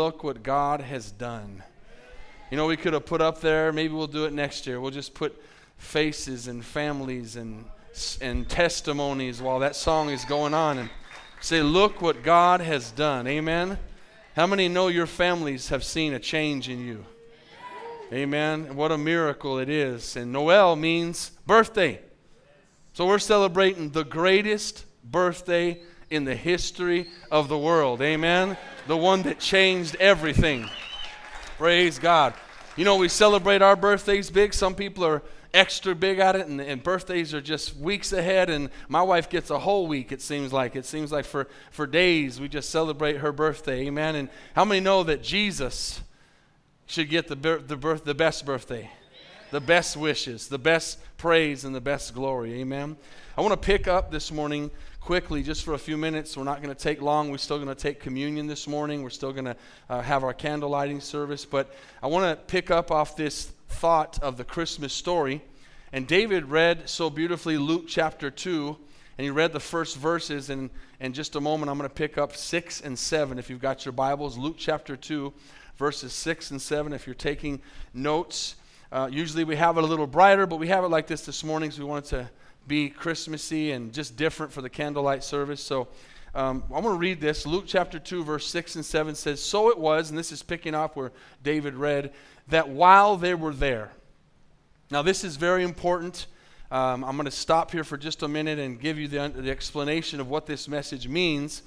Look what God has done. You know, we could have put up there, maybe we'll do it next year. We'll just put faces and families and, and testimonies while that song is going on and say, Look what God has done. Amen. How many know your families have seen a change in you? Amen. What a miracle it is. And Noel means birthday. So we're celebrating the greatest birthday in the history of the world. Amen. The one that changed everything. Praise God. You know, we celebrate our birthdays big. Some people are extra big at it, and, and, birthdays are just weeks ahead. And my wife gets a whole week, it seems like. It seems like for, for days we just celebrate her birthday. Amen. And how many know that Jesus should get the, the, birth, the best birthday? The best wishes, the best praise, and the best glory. Amen. I want to pick up this morning quickly, just for a few minutes. We're not going to take long. We're still going to take communion this morning. We're still going to uh, have our candle lighting service. But I want to pick up off this thought of the Christmas story. And David read so beautifully Luke chapter 2, and he read the first verses. And in just a moment, I'm going to pick up 6 and 7 if you've got your Bibles. Luke chapter 2, verses 6 and 7 if you're taking notes. Uh, usually we have it a little brighter, but we have it like this this morning, so we wanted to be Christmassy and just different for the candlelight service. So um, I'm going to read this. Luke chapter 2, verse 6 and 7 says, So it was, and this is picking up where David read, that while they were there. Now, this is very important. Um, I'm going to stop here for just a minute and give you the, the explanation of what this message means.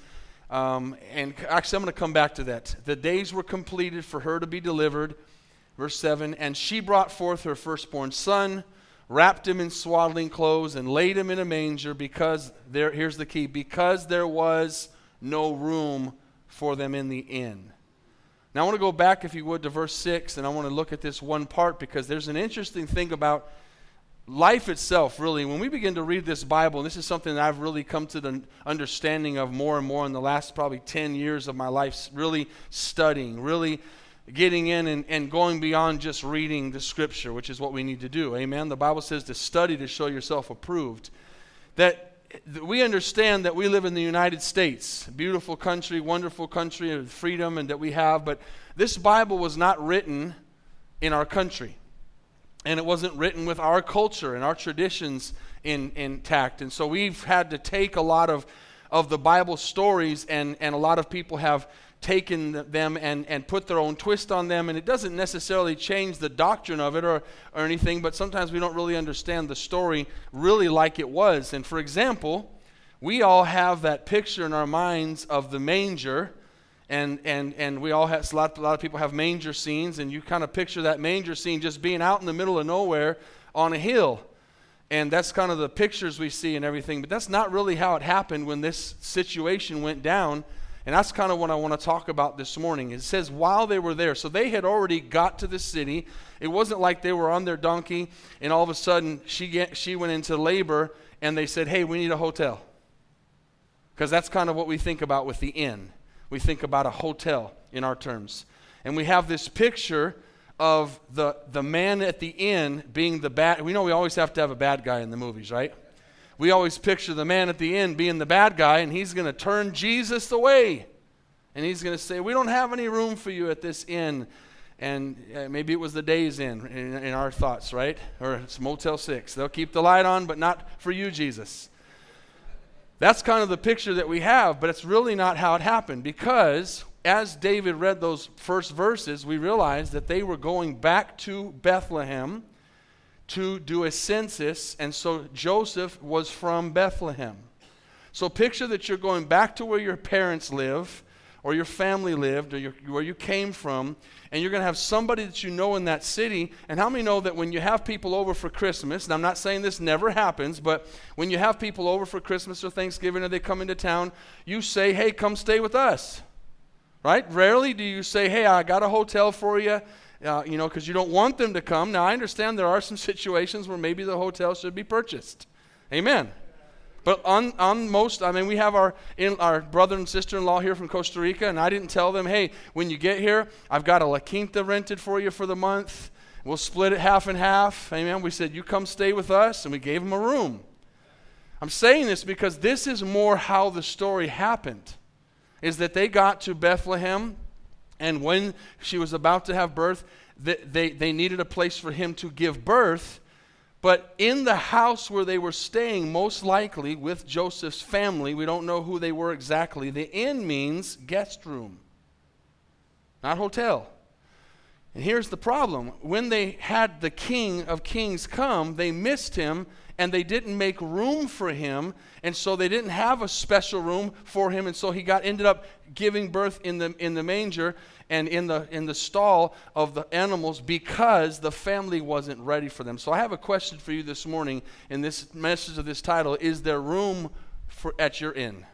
Um, and actually, I'm going to come back to that. The days were completed for her to be delivered. Verse 7 And she brought forth her firstborn son wrapped him in swaddling clothes, and laid him in a manger because there, here's the key, because there was no room for them in the inn. Now, I want to go back, if you would, to verse 6, and I want to look at this one part because there's an interesting thing about life itself, really. When we begin to read this Bible, and this is something that I've really come to the understanding of more and more in the last probably 10 years of my life, really studying, really getting in and, and going beyond just reading the scripture, which is what we need to do. Amen. The Bible says to study to show yourself approved. That we understand that we live in the United States, beautiful country, wonderful country of freedom and that we have, but this Bible was not written in our country. And it wasn't written with our culture and our traditions in, intact. And so we've had to take a lot of, of the Bible stories, and, and a lot of people have taken them and, and put their own twist on them. And it doesn't necessarily change the doctrine of it or, or anything, but sometimes we don't really understand the story really like it was. And for example, we all have that picture in our minds of the manger. And, and, and we all have, a lot, a lot of people have manger scenes, and you kind of picture that manger scene just being out in the middle of nowhere on a hill. And that's kind of the pictures we see and everything. But that's not really how it happened when this situation went down and that's kind of what I want to talk about this morning. It says while they were there. So they had already got to the city. It wasn't like they were on their donkey and all of a sudden she, get, she went into labor and they said, hey, we need a hotel. Because that's kind of what we think about with the inn. We think about a hotel in our terms. And we have this picture of the, the man at the inn being the bad. We know we always have to have a bad guy in the movies, right? We always picture the man at the end being the bad guy, and he's going to turn Jesus away. And he's going to say, We don't have any room for you at this inn. And uh, maybe it was the Days Inn in, in our thoughts, right? Or it's Motel 6. They'll keep the light on, but not for you, Jesus. That's kind of the picture that we have, but it's really not how it happened because as David read those first verses, we realized that they were going back to Bethlehem to do a census, and so Joseph was from Bethlehem. So picture that you're going back to where your parents live, or your family lived, or your, where you came from, and you're going to have somebody that you know in that city. And how many know that when you have people over for Christmas, and I'm not saying this never happens, but when you have people over for Christmas or Thanksgiving, or they come into town, you say, hey, come stay with us. Right? Rarely do you say, hey, I got a hotel for you uh, you know, because you don't want them to come. Now, I understand there are some situations where maybe the hotel should be purchased. Amen. But on, on most, I mean, we have our, in, our brother and sister in law here from Costa Rica, and I didn't tell them, hey, when you get here, I've got a La Quinta rented for you for the month. We'll split it half and half. Amen. We said, you come stay with us, and we gave them a room. I'm saying this because this is more how the story happened. Is that they got to Bethlehem, And when she was about to have birth, they, they, they needed a place for him to give birth. But in the house where they were staying, most likely with Joseph's family, we don't know who they were exactly. The inn means guest room, not hotel. And here's the problem when they had the king of kings come, they missed him and they didn't make room for him and so they didn't have a special room for him and so he got ended up giving birth in the in the manger and in the in the stall of the animals because the family wasn't ready for them. So i have a question for you this morning in this message of this title. Is there room for at your inn?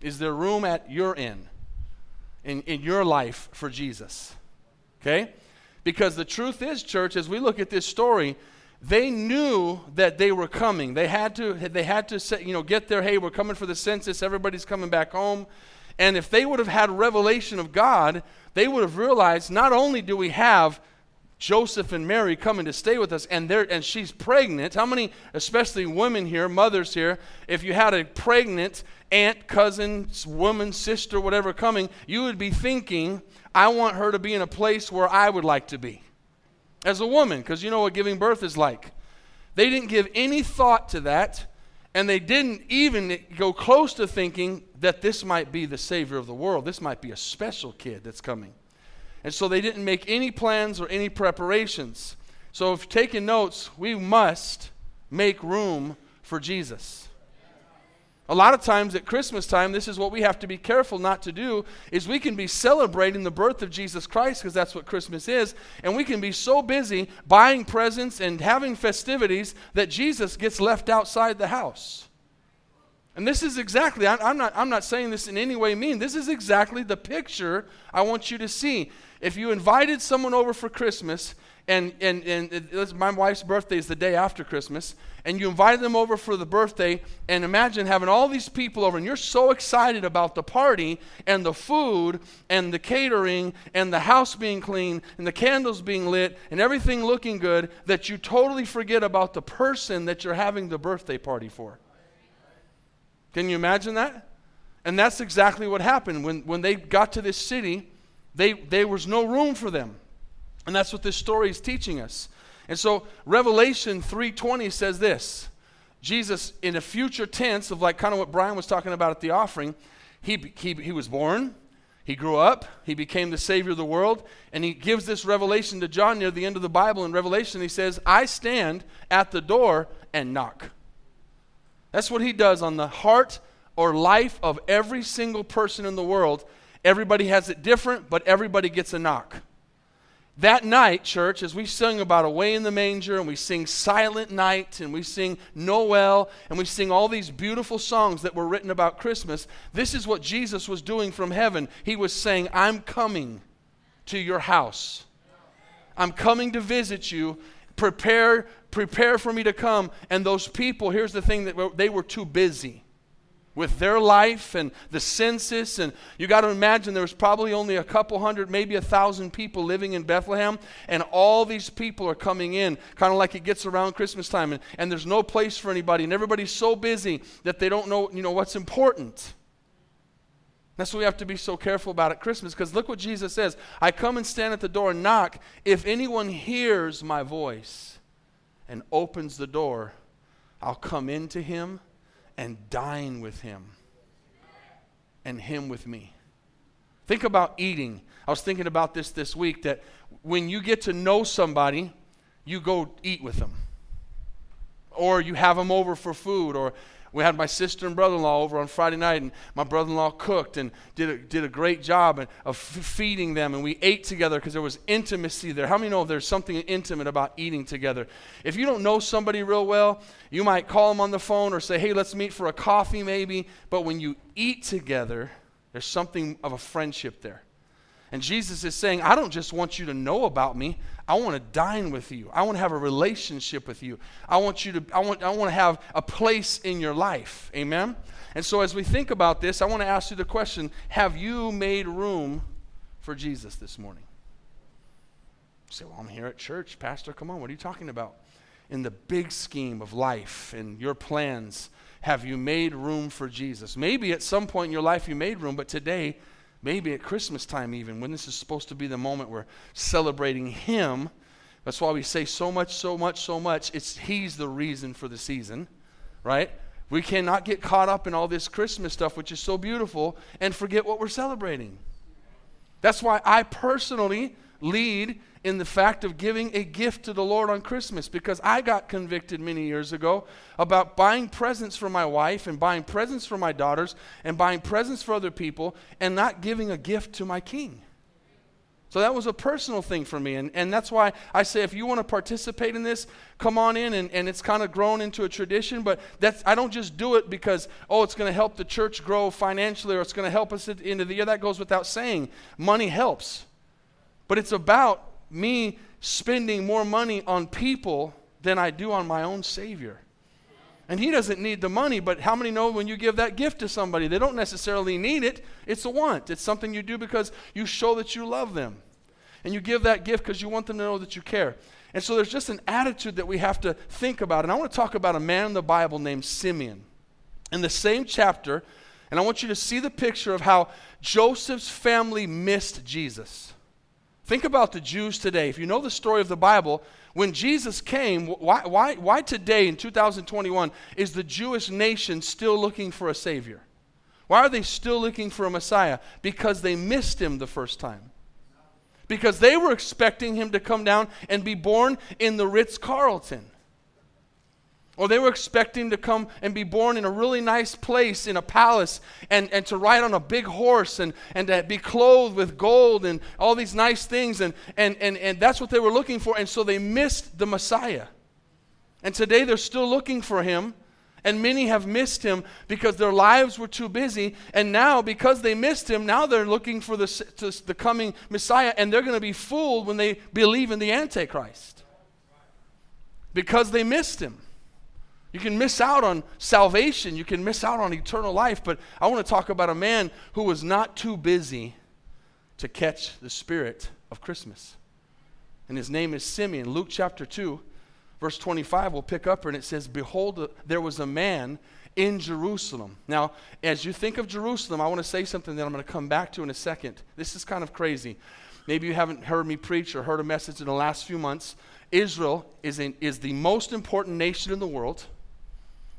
Is there room at your inn in, in your life for jesus? Okay? Because the truth is church as we look at this story they knew that they were coming. They had to, they had to say, you know, get there, hey, we're coming for the census, everybody's coming back home. And if they would have had revelation of God, they would have realized not only do we have Joseph and Mary coming to stay with us, and they and she's pregnant. How many, especially women here, mothers here, if you had a pregnant aunt, cousin, woman, sister, whatever coming, you would be thinking, I want her to be in a place where I would like to be as a woman, because you know what giving birth is like. They didn't give any thought to that, and they didn't even go close to thinking that this might be the Savior of the world. This might be a special kid that's coming. And so they didn't make any plans or any preparations. So, if taking notes, we must make room for Jesus. A lot of times at Christmas time, this is what we have to be careful not to do is we can be celebrating the birth of Jesus Christ because that's what Christmas is, and we can be so busy buying presents and having festivities that Jesus gets left outside the house. And this is exactly, I'm not, I'm not saying this in any way mean. This is exactly the picture I want you to see. If you invited someone over for Christmas and, and, and my wife's birthday is the day after Christmas, and you invited them over for the birthday, and imagine having all these people over, and you're so excited about the party and the food and the catering and the house being clean and the candles being lit and everything looking good that you totally forget about the person that you're having the birthday party for. Can you imagine that? And that's exactly what happened. When, when they got to this city, they, there was no room for them. And that's what this story is teaching us. And so Revelation 3:20 says this. Jesus in a future tense of like kind of what Brian was talking about at the offering, he, he, he was born, he grew up, he became the savior of the world, and he gives this revelation to John near the end of the Bible in Revelation. He says, "I stand at the door and knock." That's what he does on the heart or life of every single person in the world. Everybody has it different, but everybody gets a knock. That night, church, as we sing about Away in the Manger and we sing Silent Night and we sing Noel and we sing all these beautiful songs that were written about Christmas, this is what Jesus was doing from heaven. He was saying, I'm coming to your house. I'm coming to visit you. Prepare, prepare for me to come. And those people, here's the thing that they were too busy with their life and the census. And you got to imagine there was probably only a couple hundred maybe a thousand people living in bethlehem and all these people are coming in kind of like it gets around christmas time. And, and there's no place for anybody. And everybody's so busy that they don't know you know what's important. That's why we have to be so careful about at christmas because look what jesus says. I come and stand at the door and knock. If anyone hears my voice and opens the door i'll come into him and dine with him and him with me. Think about eating. I was thinking about this this week that when you get to know somebody, you go eat with them. Or you have them over for food, or we had my sister and brother-in-law over on Friday night, and my brother-in-law cooked and did a, did a great job of feeding them, and we ate together because there was intimacy there. How many know there's something intimate about eating together? If you don't know somebody real well, you might call them on the phone or say, "Hey, let's meet for a coffee, maybe." But when you eat together, there's something of a friendship there. And Jesus is saying, I don't just want you to know about me. I want to dine with you. I want to have a relationship with you. I want you to I want I want to have a place in your life. Amen. And so as we think about this, I want to ask you the question, have you made room for Jesus this morning? You say, "Well, I'm here at church, pastor. Come on, what are you talking about?" In the big scheme of life and your plans, have you made room for Jesus? Maybe at some point in your life you made room, but today maybe at Christmas time, even, when this is supposed to be the moment we're celebrating Him. That's why we say so much, so much, so much. It's He's the reason for the season, right? We cannot get caught up in all this Christmas stuff, which is so beautiful, and forget what we're celebrating. That's why I personally lead in the fact of giving a gift to the Lord on Christmas because I got convicted many years ago about buying presents for my wife and buying presents for my daughters and buying presents for other people and not giving a gift to my king. So that was a personal thing for me. And, and that's why I say if you want to participate in this, come on in. And, and it's kind of grown into a tradition. But that's, I don't just do it because, oh, it's going to help the church grow financially or it's going to help us at the end of the year. That goes without saying. Money helps. But it's about me spending more money on people than I do on my own Savior. And he doesn't need the money, but how many know when you give that gift to somebody, they don't necessarily need it? It's a want. It's something you do because you show that you love them. And you give that gift because you want them to know that you care. And so there's just an attitude that we have to think about. And I want to talk about a man in the Bible named Simeon. In the same chapter, and I want you to see the picture of how Joseph's family missed Jesus. Think about the Jews today. If you know the story of the Bible, when Jesus came, why, why, why today in 2021 is the Jewish nation still looking for a Savior? Why are they still looking for a Messiah? Because they missed him the first time. Because they were expecting him to come down and be born in the Ritz Carlton. Or they were expecting to come and be born in a really nice place in a palace and, and to ride on a big horse and, and to be clothed with gold and all these nice things. And, and, and, and that's what they were looking for. And so they missed the Messiah. And today they're still looking for him. And many have missed him because their lives were too busy. And now, because they missed him, now they're looking for the, the coming Messiah. And they're going to be fooled when they believe in the Antichrist because they missed him. You can miss out on salvation, you can miss out on eternal life, but I want to talk about a man who was not too busy to catch the spirit of Christmas. And his name is Simeon. Luke chapter 2, verse 25, we'll pick up and it says, Behold, there was a man in Jerusalem. Now, as you think of Jerusalem, I want to say something that I'm going to come back to in a second. This is kind of crazy. Maybe you haven't heard me preach or heard a message in the last few months. Israel is, in, is the most important nation in the world.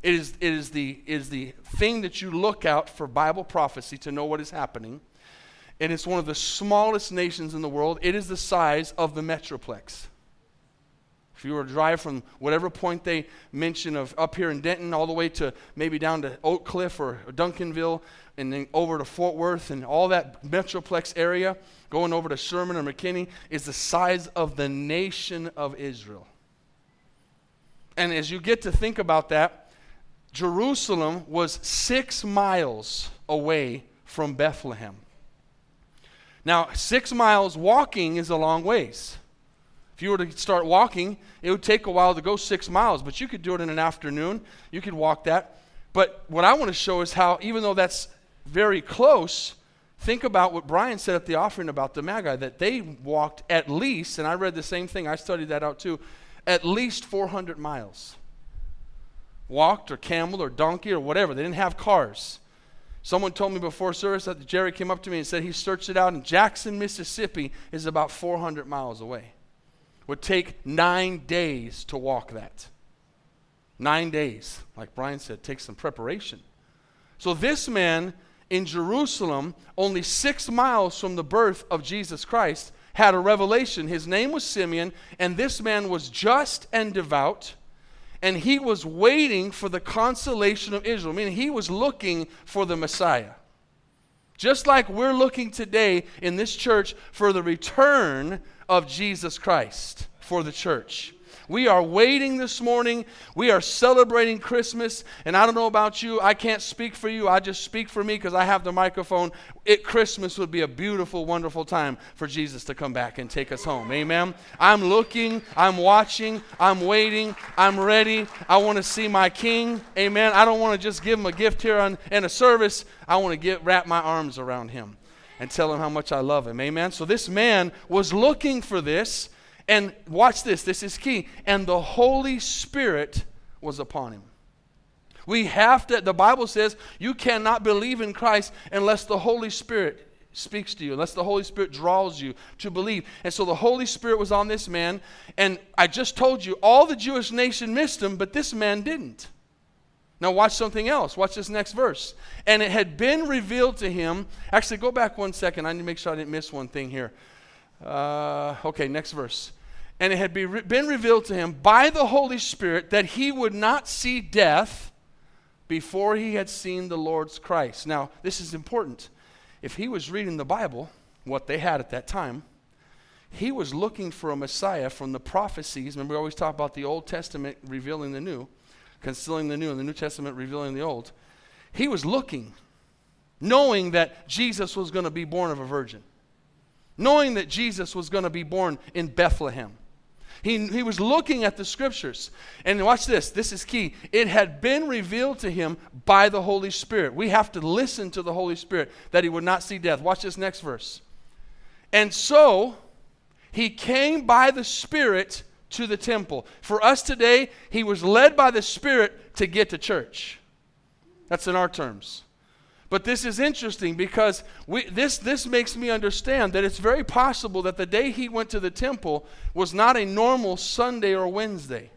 It is, it is, the, it is the thing that you look out for Bible prophecy to know what is happening. And it's one of the smallest nations in the world. It is the size of the Metroplex. If you were to drive from whatever point they mention of up here in Denton all the way to maybe down to Oak Cliff or Duncanville and then over to Fort Worth and all that Metroplex area, going over to Sherman or McKinney, is the size of the nation of Israel. And as you get to think about that, Jerusalem was six miles away from Bethlehem. Now, six miles walking is a long ways. If you were to start walking, it would take a while to go six miles, but you could do it in an afternoon. You could walk that. But what I want to show is how, even though that's very close, think about what Brian said at the offering about the Magi, that they walked at least, and I read the same thing, I studied that out too, at least 400 miles walked or camel or donkey or whatever. They didn't have cars. Someone told me before service that Jerry came up to me and said he searched it out, and Jackson, Mississippi is about 400 miles away. Would take nine days to walk that. Nine days. Like Brian said, takes some preparation. So this man in Jerusalem, only six miles from the birth of Jesus Christ, had a revelation. His name was Simeon, and this man was just and devout and he was waiting for the consolation of Israel, meaning he was looking for the Messiah. Just like we're looking today in this church for the return of Jesus Christ for the church. We are waiting this morning. We are celebrating Christmas. And I don't know about you. I can't speak for you. I just speak for me because I have the microphone. It Christmas would be a beautiful, wonderful time for Jesus to come back and take us home. Amen. I'm looking, I'm watching, I'm waiting, I'm ready. I want to see my king. Amen. I don't want to just give him a gift here on, in a service. I want to get wrap my arms around him and tell him how much I love him. Amen. So this man was looking for this. And watch this, this is key. And the Holy Spirit was upon him. We have to, the Bible says, you cannot believe in Christ unless the Holy Spirit speaks to you, unless the Holy Spirit draws you to believe. And so the Holy Spirit was on this man, and I just told you, all the Jewish nation missed him, but this man didn't. Now, watch something else. Watch this next verse. And it had been revealed to him. Actually, go back one second. I need to make sure I didn't miss one thing here. Uh, okay, next verse. And it had be re- been revealed to him by the Holy Spirit that he would not see death before he had seen the Lord's Christ. Now, this is important. If he was reading the Bible, what they had at that time, he was looking for a Messiah from the prophecies. Remember, we always talk about the Old Testament revealing the new concealing the new, and the New Testament revealing the old. He was looking, knowing that Jesus was going to be born of a virgin, knowing that Jesus was going to be born in Bethlehem. He, he was looking at the scriptures. And watch this, this is key. It had been revealed to him by the Holy Spirit. We have to listen to the Holy Spirit that he would not see death. Watch this next verse. And so he came by the Spirit to the temple. For us today, he was led by the Spirit to get to church. That's in our terms. But this is interesting because we, this, this makes me understand that it's very possible that the day he went to the temple was not a normal Sunday or Wednesday.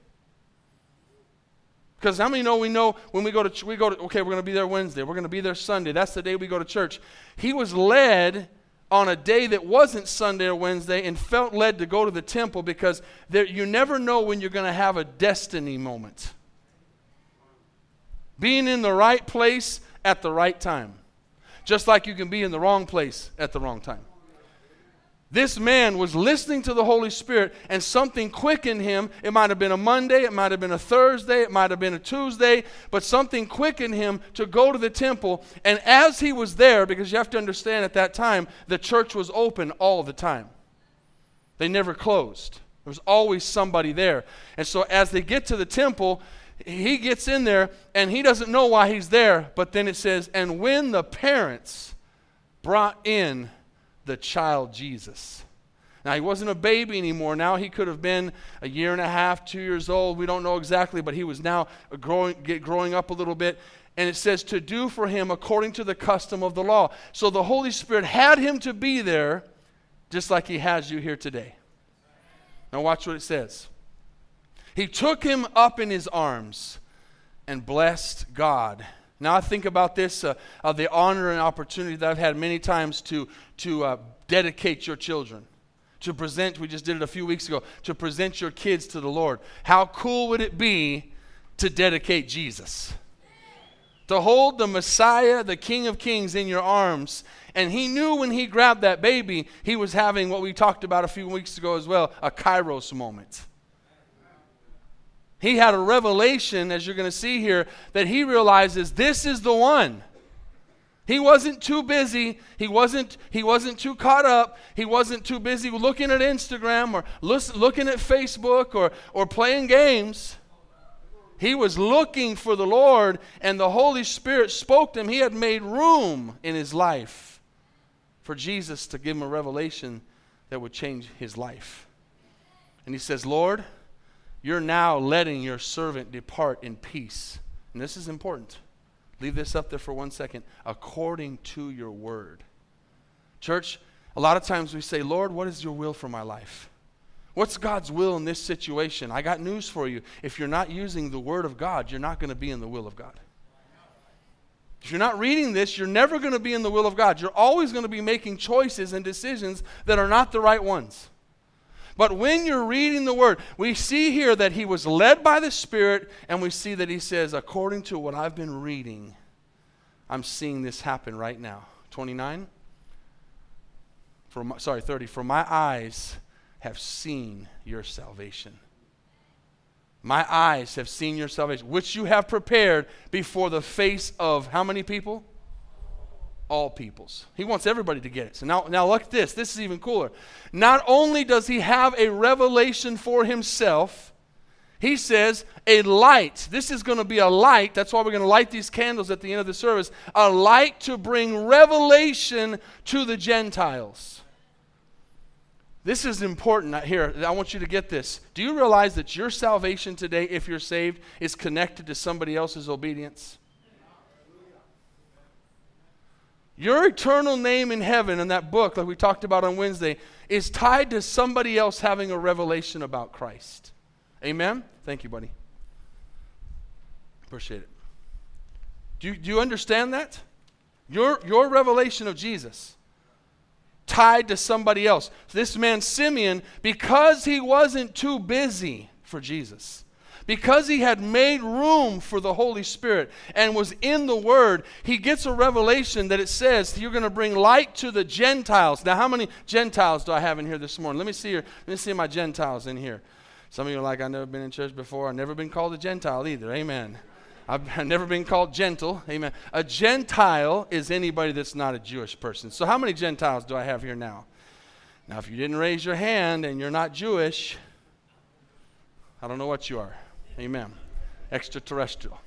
Because how many know we know when we go to we go to okay we're going to be there Wednesday we're going to be there Sunday that's the day we go to church. He was led on a day that wasn't Sunday or Wednesday and felt led to go to the temple because there, you never know when you're going to have a destiny moment. Being in the right place at the right time, just like you can be in the wrong place at the wrong time. This man was listening to the Holy Spirit, and something quickened him. It might have been a Monday, it might have been a Thursday, it might have been a Tuesday, but something quickened him to go to the temple. And as he was there, because you have to understand at that time, the church was open all the time, they never closed. There was always somebody there. And so as they get to the temple, he gets in there and he doesn't know why he's there, but then it says, And when the parents brought in the child Jesus. Now, he wasn't a baby anymore. Now he could have been a year and a half, two years old. We don't know exactly, but he was now growing, growing up a little bit. And it says, to do for him according to the custom of the law. So the Holy Spirit had him to be there, just like he has you here today. Now, watch what it says. He took him up in his arms and blessed God now I think about this, uh, uh, the honor and opportunity that I've had many times to, to uh, dedicate your children, to present, we just did it a few weeks ago, to present your kids to the Lord. How cool would it be to dedicate Jesus? To hold the Messiah, the King of Kings, in your arms. And he knew when he grabbed that baby, he was having what we talked about a few weeks ago as well a kairos moment he had a revelation, as you're going to see here, that he realizes this is the one. He wasn't too busy. He wasn't, he wasn't too caught up. He wasn't too busy looking at Instagram or looking at Facebook or, or playing games. He was looking for the Lord, and the Holy Spirit spoke to him. He had made room in his life for Jesus to give him a revelation that would change his life. And he says, Lord, you're now letting your servant depart in peace. And this is important. Leave this up there for one second. According to your word. Church, a lot of times we say, Lord, what is your will for my life? What's God's will in this situation? I got news for you. If you're not using the word of God, you're not going to be in the will of God. If you're not reading this, you're never going to be in the will of God. You're always going to be making choices and decisions that are not the right ones. But when you're reading the word, we see here that he was led by the Spirit, and we see that he says, according to what I've been reading, I'm seeing this happen right now. 29? For my, sorry, 30. For my eyes have seen your salvation. My eyes have seen your salvation, which you have prepared before the face of how many people? All peoples. He wants everybody to get it. So now, now look at this. This is even cooler. Not only does he have a revelation for himself, he says a light. This is going to be a light. That's why we're going to light these candles at the end of the service. A light to bring revelation to the Gentiles. This is important here. I want you to get this. Do you realize that your salvation today, if you're saved, is connected to somebody else's obedience? Your eternal name in heaven in that book, like we talked about on Wednesday, is tied to somebody else having a revelation about Christ. Amen? Thank you, buddy. Appreciate it. Do you, do you understand that? Your, your revelation of Jesus tied to somebody else. This man, Simeon, because he wasn't too busy for Jesus, because he had made room for the Holy Spirit and was in the Word, he gets a revelation that it says you're going to bring light to the Gentiles. Now, how many Gentiles do I have in here this morning? Let me see here. Let me see my Gentiles in here. Some of you are like, I've never been in church before. I've never been called a Gentile either. Amen. I've never been called gentle. Amen. A Gentile is anybody that's not a Jewish person. So, how many Gentiles do I have here now? Now, if you didn't raise your hand and you're not Jewish, I don't know what you are. Amen. Extraterrestrial.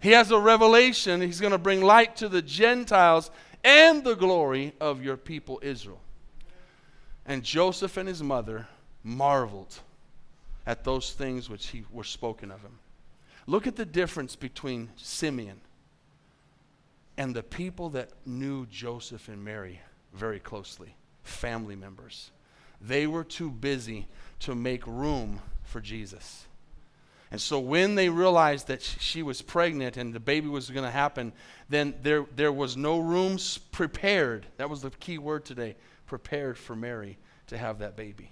He has a revelation. He's going to bring light to the Gentiles and the glory of your people Israel. And Joseph and his mother marveled at those things which he, were spoken of him. Look at the difference between Simeon and the people that knew Joseph and Mary very closely, family members. They were too busy to make room for Jesus. And so when they realized that she was pregnant and the baby was going to happen, then there, there was no room prepared. That was the key word today prepared for Mary to have that baby.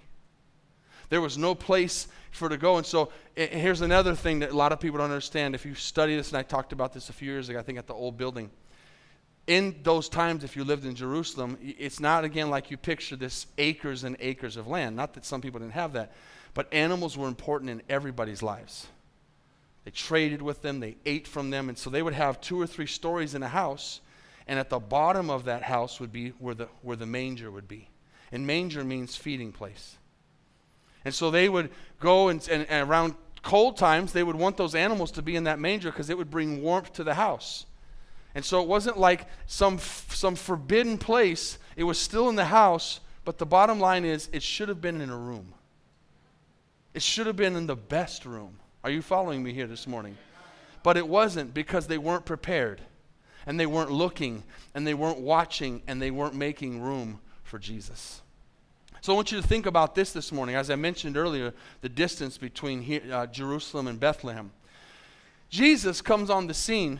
There was no place for to go. And so here's another thing that a lot of people don't understand. If you study this, and I talked about this a few years ago, I think at the old building. In those times, if you lived in Jerusalem, it's not again like you picture this acres and acres of land. Not that some people didn't have that, but animals were important in everybody's lives. They traded with them, they ate from them, and so they would have two or three stories in a house, and at the bottom of that house would be where the, where the manger would be. And manger means feeding place. And so they would go and, and, and around cold times, they would want those animals to be in that manger because it would bring warmth to the house. And so it wasn't like some, some forbidden place. It was still in the house, but the bottom line is it should have been in a room. It should have been in the best room. Are you following me here this morning? But it wasn't because they weren't prepared and they weren't looking and they weren't watching and they weren't making room for Jesus. So I want you to think about this this morning. As I mentioned earlier, the distance between here, uh, Jerusalem and Bethlehem. Jesus comes on the scene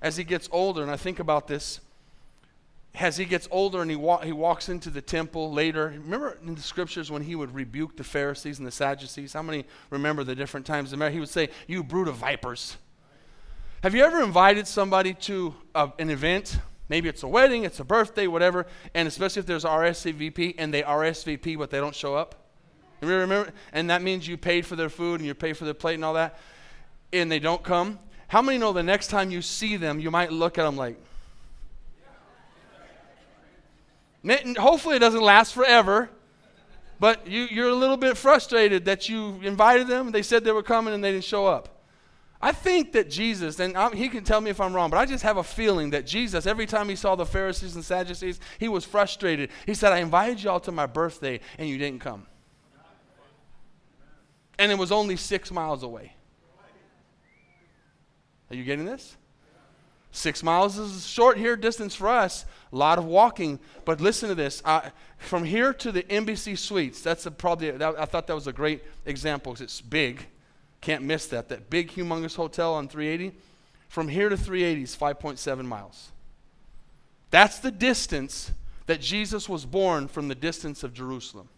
as he gets older, and I think about this. As he gets older and he, wa- he walks into the temple later, remember in the scriptures when he would rebuke the Pharisees and the Sadducees? How many remember the different times? He would say, You brood of vipers. Have you ever invited somebody to uh, an event Maybe it's a wedding, it's a birthday, whatever, and especially if there's RSVP and they RSVP but they don't show up. Remember? And that means you paid for their food and you pay for their plate and all that, and they don't come. How many know the next time you see them, you might look at them like, hopefully it doesn't last forever, but you, you're a little bit frustrated that you invited them, they said they were coming, and they didn't show up. I think that Jesus, and I'm, he can tell me if I'm wrong, but I just have a feeling that Jesus, every time he saw the Pharisees and Sadducees, he was frustrated. He said, I invited y'all to my birthday and you didn't come. And it was only six miles away. Are you getting this? Six miles is a short here distance for us. A lot of walking. But listen to this. from here to the Embassy Suites, that's probably, that, I thought that was a great example because it's big. Can't miss that. That big, humongous hotel on 380. From here to 380 is 5.7 miles. That's the distance that Jesus was born from the distance of Jerusalem.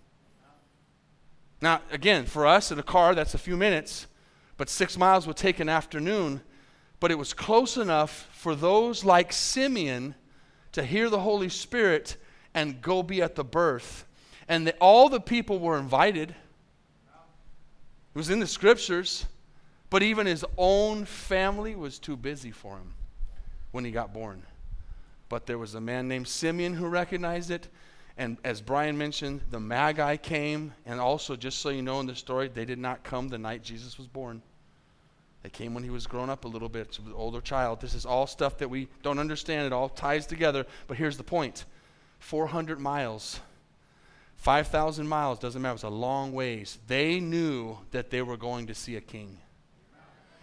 Now, again, for us in a car, that's a few minutes, but six miles would take an afternoon. But it was close enough for those like Simeon to hear the Holy Spirit and go be at the birth. And the, all the people were invited. It was in the scriptures, but even his own family was too busy for him when he got born. But there was a man named Simeon who recognized it. And as Brian mentioned, the Magi came. And also, just so you know in the story, they did not come the night Jesus was born. They came when he was grown up a little bit, an older child. This is all stuff that we don't understand. It all ties together. But here's the point 400 miles 5,000 miles, doesn't matter, it's a long ways. They knew that they were going to see a king.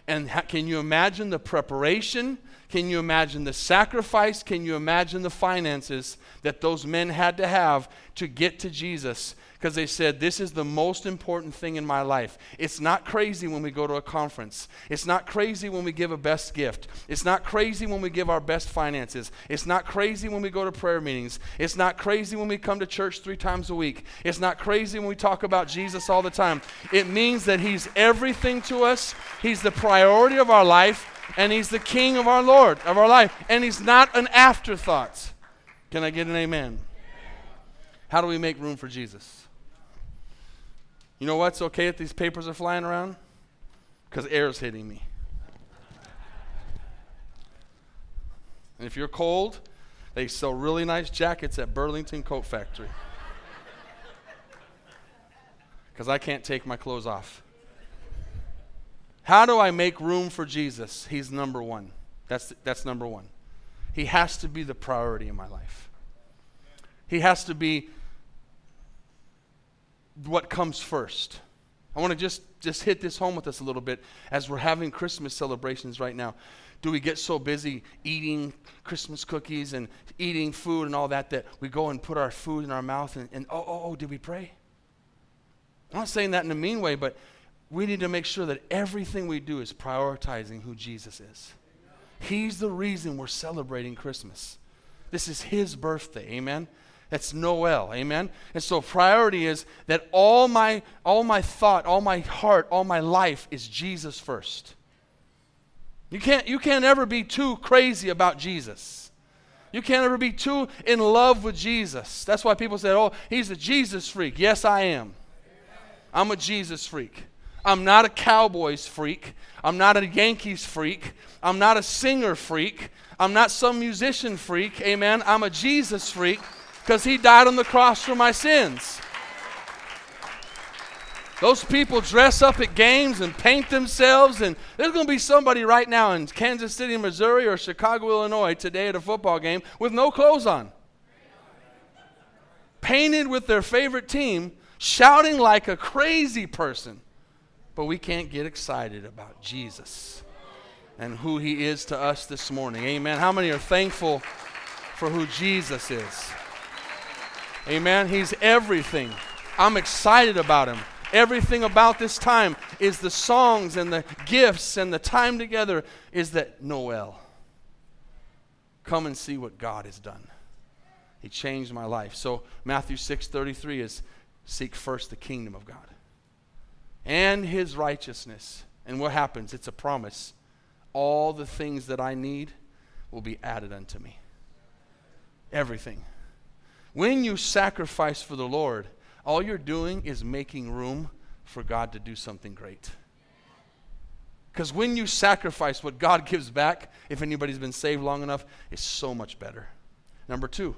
And ha- can you imagine the preparation? Can you imagine the sacrifice? Can you imagine the finances that those men had to have to get to Jesus? Because they said, This is the most important thing in my life. It's not crazy when we go to a conference. It's not crazy when we give a best gift. It's not crazy when we give our best finances. It's not crazy when we go to prayer meetings. It's not crazy when we come to church three times a week. It's not crazy when we talk about Jesus all the time. It means that He's everything to us, He's the priority of our life, and He's the King of our Lord, of our life. And He's not an afterthought. Can I get an amen? How do we make room for Jesus? You know what's okay if these papers are flying around? Because air's hitting me. And if you're cold, they sell really nice jackets at Burlington Coat Factory. Because I can't take my clothes off. How do I make room for Jesus? He's number one. That's, that's number one. He has to be the priority in my life. He has to be what comes first. I want to just, just hit this home with us a little bit as we're having Christmas celebrations right now. Do we get so busy eating Christmas cookies and eating food and all that that we go and put our food in our mouth and, and oh, oh, oh, did we pray? I'm not saying that in a mean way, but we need to make sure that everything we do is prioritizing who Jesus is. He's the reason we're celebrating Christmas. This is His birthday, amen? That's Noel, amen? And so priority is that all my all my thought, all my heart, all my life is Jesus first. You can't you can't ever be too crazy about Jesus. You can't ever be too in love with Jesus. That's why people say, "Oh, he's a Jesus freak." Yes, I am. I'm a Jesus freak. I'm not a Cowboys freak. I'm not a Yankees freak. I'm not a singer freak. I'm not some musician freak. Amen. I'm a Jesus freak because he died on the cross for my sins. Those people dress up at games and paint themselves, and there's going to be somebody right now in Kansas City, Missouri, or Chicago, Illinois today at a football game with no clothes on. Painted with their favorite team, shouting like a crazy person. But we can't get excited about Jesus and who he is to us this morning. Amen. How many are thankful for who Jesus is? Amen. He's everything. I'm excited about him. Everything about this time is the songs and the gifts and the time together is that Noel. Come and see what God has done. He changed my life. So Matthew 6:33 is seek first the kingdom of God and his righteousness. And what happens? It's a promise. All the things that I need will be added unto me. Everything. When you sacrifice for the Lord, all you're doing is making room for God to do something great. Because when you sacrifice, what God gives back, if anybody's been saved long enough, is so much better. Number two,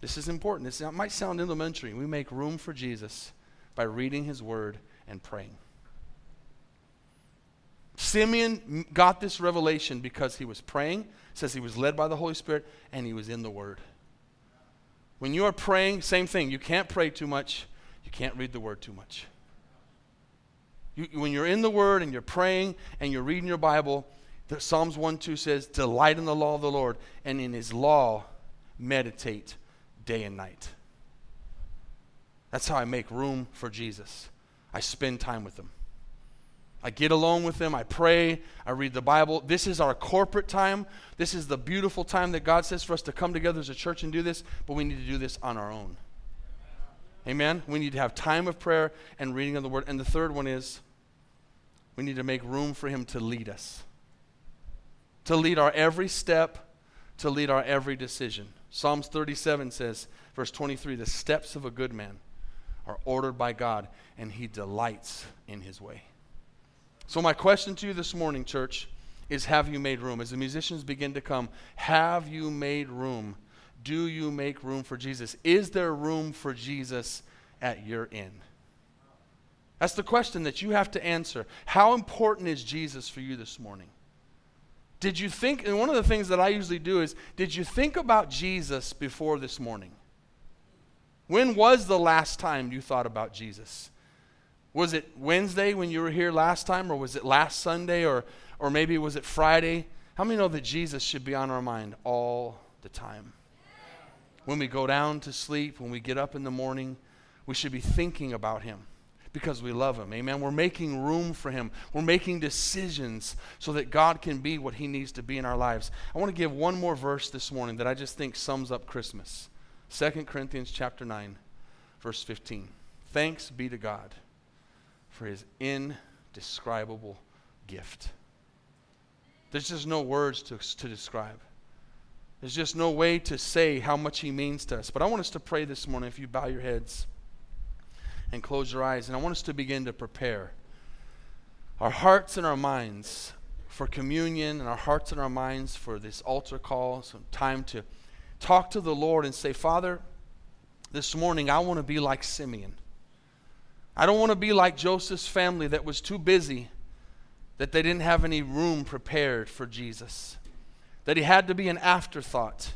this is important. This might sound elementary. We make room for Jesus by reading his word and praying. Simeon got this revelation because he was praying, says he was led by the Holy Spirit, and he was in the word. When you are praying, same thing. You can't pray too much, you can't read the word too much. You, when you're in the word and you're praying and you're reading your Bible, Psalms 1 2 says, Delight in the law of the Lord, and in his law meditate day and night. That's how I make room for Jesus. I spend time with him. I get alone with them. I pray. I read the Bible. This is our corporate time. This is the beautiful time that God says for us to come together as a church and do this, but we need to do this on our own. Amen? We need to have time of prayer and reading of the Word. And the third one is we need to make room for Him to lead us, to lead our every step, to lead our every decision. Psalms 37 says, verse 23, the steps of a good man are ordered by God, and He delights in His way. So, my question to you this morning, church, is have you made room? As the musicians begin to come, have you made room? Do you make room for Jesus? Is there room for Jesus at your inn? That's the question that you have to answer. How important is Jesus for you this morning? Did you think, and one of the things that I usually do is, did you think about Jesus before this morning? When was the last time you thought about Jesus? Was it Wednesday when you were here last time, or was it last Sunday, or, or maybe was it Friday? How many know that Jesus should be on our mind all the time? When we go down to sleep, when we get up in the morning, we should be thinking about Him because we love Him. Amen. We're making room for Him. We're making decisions so that God can be what He needs to be in our lives. I want to give one more verse this morning that I just think sums up Christmas. 2 Corinthians chapter 9, verse 15. Thanks be to God for His indescribable gift. There's just no words to, to describe. There's just no way to say how much He means to us. But I want us to pray this morning if you bow your heads and close your eyes. And I want us to begin to prepare our hearts and our minds for communion and our hearts and our minds for this altar call, some time to talk to the Lord and say, Father, this morning I want to be like Simeon. I don't want to be like Joseph's family that was too busy, that they didn't have any room prepared for Jesus, that he had to be an afterthought.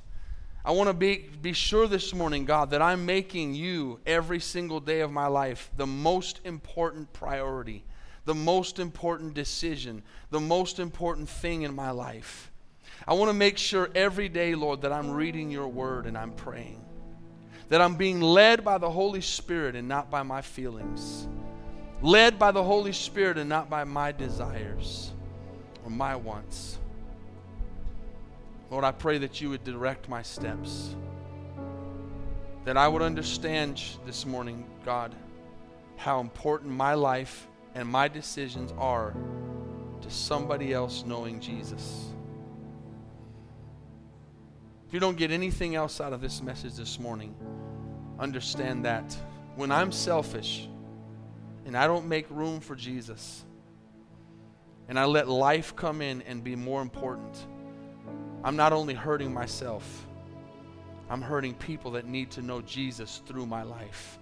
I want to be, be sure this morning, God, that I'm making you every single day of my life the most important priority, the most important decision, the most important thing in my life. I want to make sure every day, Lord, that I'm reading your word and I'm praying, that I'm being led by the Holy Spirit and not by my feelings, led by the Holy Spirit and not by my desires or my wants. Lord, I pray that you would direct my steps. That I would understand this morning, God, how important my life and my decisions are to somebody else knowing Jesus. If you don't get anything else out of this message this morning, understand that when I'm selfish and I don't make room for Jesus, and I let life come in and be more important I'm not only hurting myself, I'm hurting people that need to know Jesus through my life.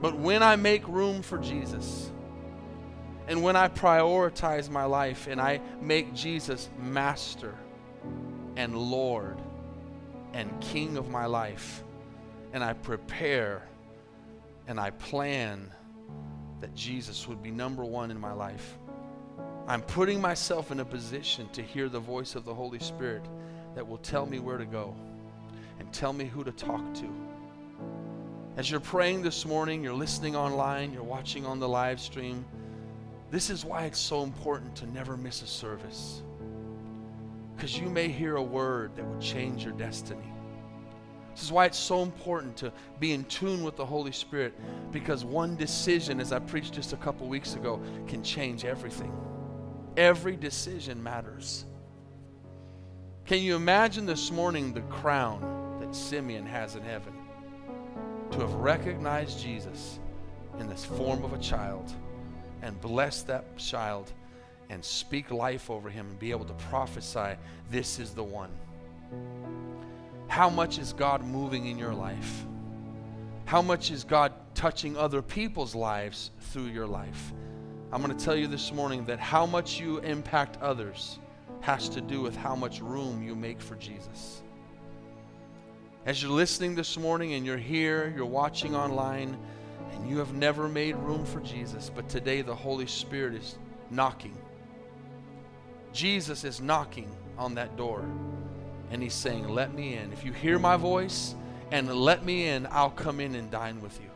But when I make room for Jesus, and when I prioritize my life and I make Jesus master and Lord and King of my life, and I prepare and I plan that Jesus would be number one in my life I'm putting myself in a position to hear the voice of the Holy Spirit that will tell me where to go and tell me who to talk to. As you're praying this morning, you're listening online, you're watching on the live stream, this is why it's so important to never miss a service. Because you may hear a word that will change your destiny. This is why it's so important to be in tune with the Holy Spirit because one decision, as I preached just a couple weeks ago, can change everything. Every decision matters. Can you imagine this morning the crown that Simeon has in heaven? To have recognized Jesus in this form of a child and bless that child and speak life over him and be able to prophesy, this is the one. How much is God moving in your life? How much is God touching other people's lives through your life? I'm going to tell you this morning that how much you impact others has to do with how much room you make for Jesus. As you're listening this morning and you're here, you're watching online, and you have never made room for Jesus, but today the Holy Spirit is knocking. Jesus is knocking on that door, and He's saying, Let me in. If you hear my voice and let me in, I'll come in and dine with you.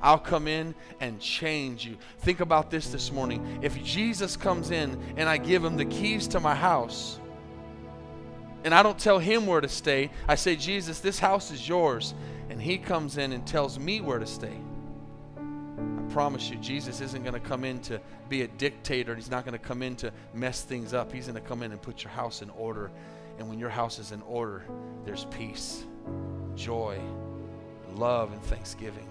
I'll come in and change you. Think about this this morning. If Jesus comes in and I give him the keys to my house, and I don't tell him where to stay, I say, Jesus, this house is yours. And he comes in and tells me where to stay. Promise you, Jesus isn't going to come in to be a dictator. He's not going to come in to mess things up. He's going to come in and put your house in order. And when your house is in order, there's peace, joy, love, and thanksgiving.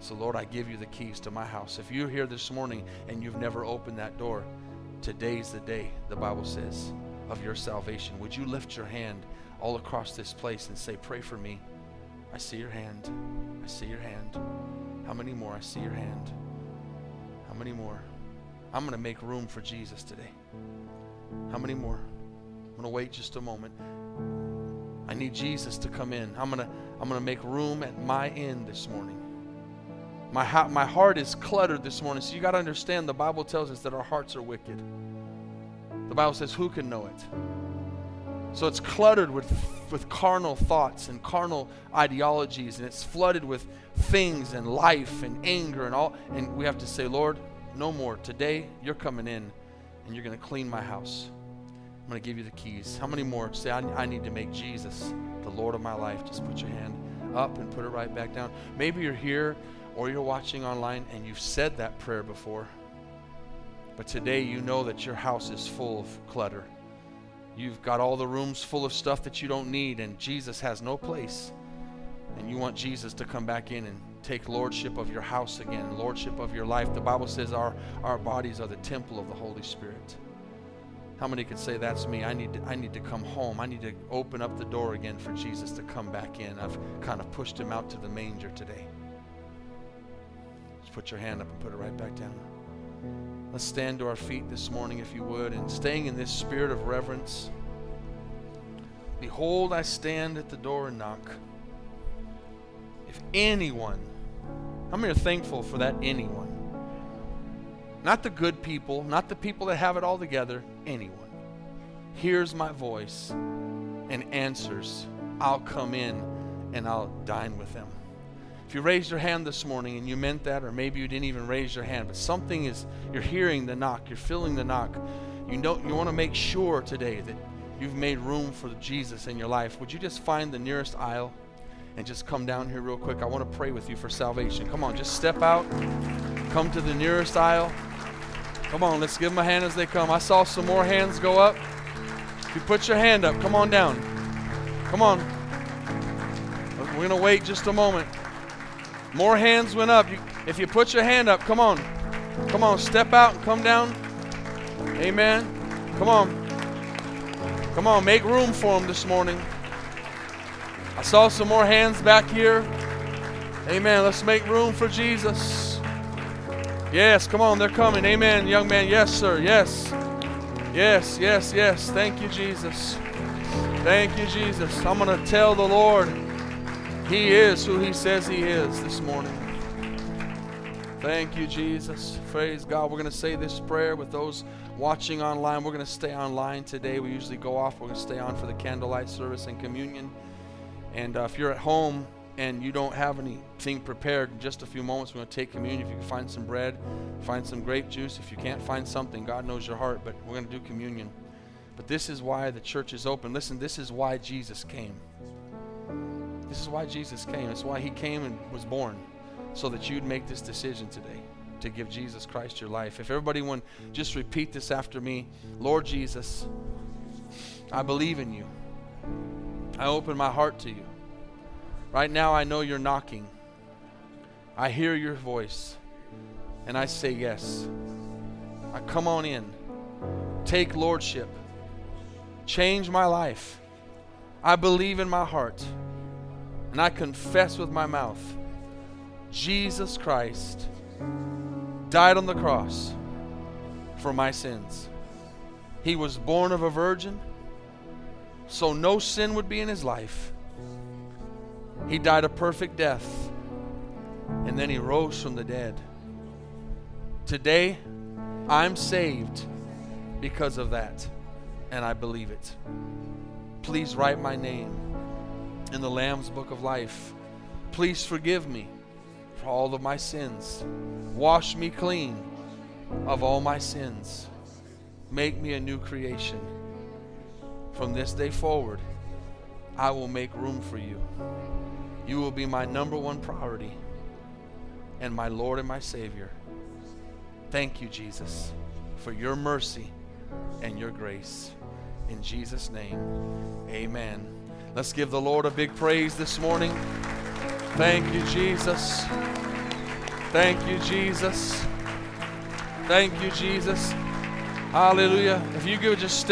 So, Lord, I give you the keys to my house. If you're here this morning and you've never opened that door, today's the day, the Bible says, of your salvation. Would you lift your hand all across this place and say, Pray for me? I see your hand. I see your hand. How many more? I see your hand. How many more? I'm going to make room for Jesus today. How many more? I'm going to wait just a moment. I need Jesus to come in. I'm going to I'm going to make room at my end this morning. My, ha- my heart is cluttered this morning. So you got to understand the Bible tells us that our hearts are wicked. The Bible says, Who can know it? So it's cluttered with, with carnal thoughts and carnal ideologies, and it's flooded with things and life and anger and all. And we have to say, Lord, no more. Today, you're coming in and you're going to clean my house. I'm going to give you the keys. How many more say, I, I need to make Jesus the Lord of my life? Just put your hand up and put it right back down. Maybe you're here or you're watching online and you've said that prayer before. But today you know that your house is full of clutter. You've got all the rooms full of stuff that you don't need, and Jesus has no place. And you want Jesus to come back in and take lordship of your house again, lordship of your life. The Bible says our, our bodies are the temple of the Holy Spirit. How many could say that's me? I need to, I need to come home. I need to open up the door again for Jesus to come back in. I've kind of pushed him out to the manger today. Just put your hand up and put it right back down. Let's stand to our feet this morning, if you would, and staying in this spirit of reverence. Behold, I stand at the door and knock. If anyone, how many are thankful for that anyone? Not the good people, not the people that have it all together, anyone. Hears my voice and answers, I'll come in and I'll dine with them. If you raised your hand this morning and you meant that, or maybe you didn't even raise your hand, but something is, you're hearing the knock, you're feeling the knock. You know, you want to make sure today that you've made room for Jesus in your life. Would you just find the nearest aisle and just come down here real quick? I want to pray with you for salvation. Come on, just step out, come to the nearest aisle. Come on, let's give them a hand as they come. I saw some more hands go up. If you put your hand up, come on down. Come on. We're going to wait just a moment. More hands went up. You, if you put your hand up, come on. Come on, step out and come down. Amen. Come on. Come on, make room for them this morning. I saw some more hands back here. Amen. Let's make room for Jesus. Yes, come on, they're coming. Amen, young man. Yes, sir. Yes. Yes, yes, yes. Thank you, Jesus. Thank you, Jesus. I'm going to tell the Lord he is who He says He is this morning. Thank you, Jesus. Praise God. We're going to say this prayer with those watching online. We're going to stay online today. We usually go off. We're going to stay on for the candlelight service and communion. And uh, if you're at home and you don't have anything prepared, in just a few moments, we're going to take communion. If you can find some bread, find some grape juice. If you can't find something, God knows your heart, but we're going to do communion. But this is why the church is open. Listen, this is why Jesus came. This is why Jesus came. It's why he came and was born, so that you'd make this decision today to give Jesus Christ your life. If everybody would just repeat this after me Lord Jesus, I believe in you. I open my heart to you. Right now, I know you're knocking. I hear your voice, and I say yes. I come on in. Take lordship. Change my life. I believe in my heart and I confess with my mouth Jesus Christ died on the cross for my sins. He was born of a virgin, so no sin would be in his life. He died a perfect death, and then he rose from the dead. Today, I'm saved because of that, and I believe it. Please write my name in the Lamb's book of life. Please forgive me for all of my sins. Wash me clean of all my sins. Make me a new creation. From this day forward, I will make room for you. You will be my number one priority and my Lord and my Savior. Thank you, Jesus, for your mercy and your grace. In Jesus' name, amen. Let's give the Lord a big praise this morning. Thank you, Jesus. Thank you, Jesus. Thank you, Jesus. Hallelujah. If you could just stay.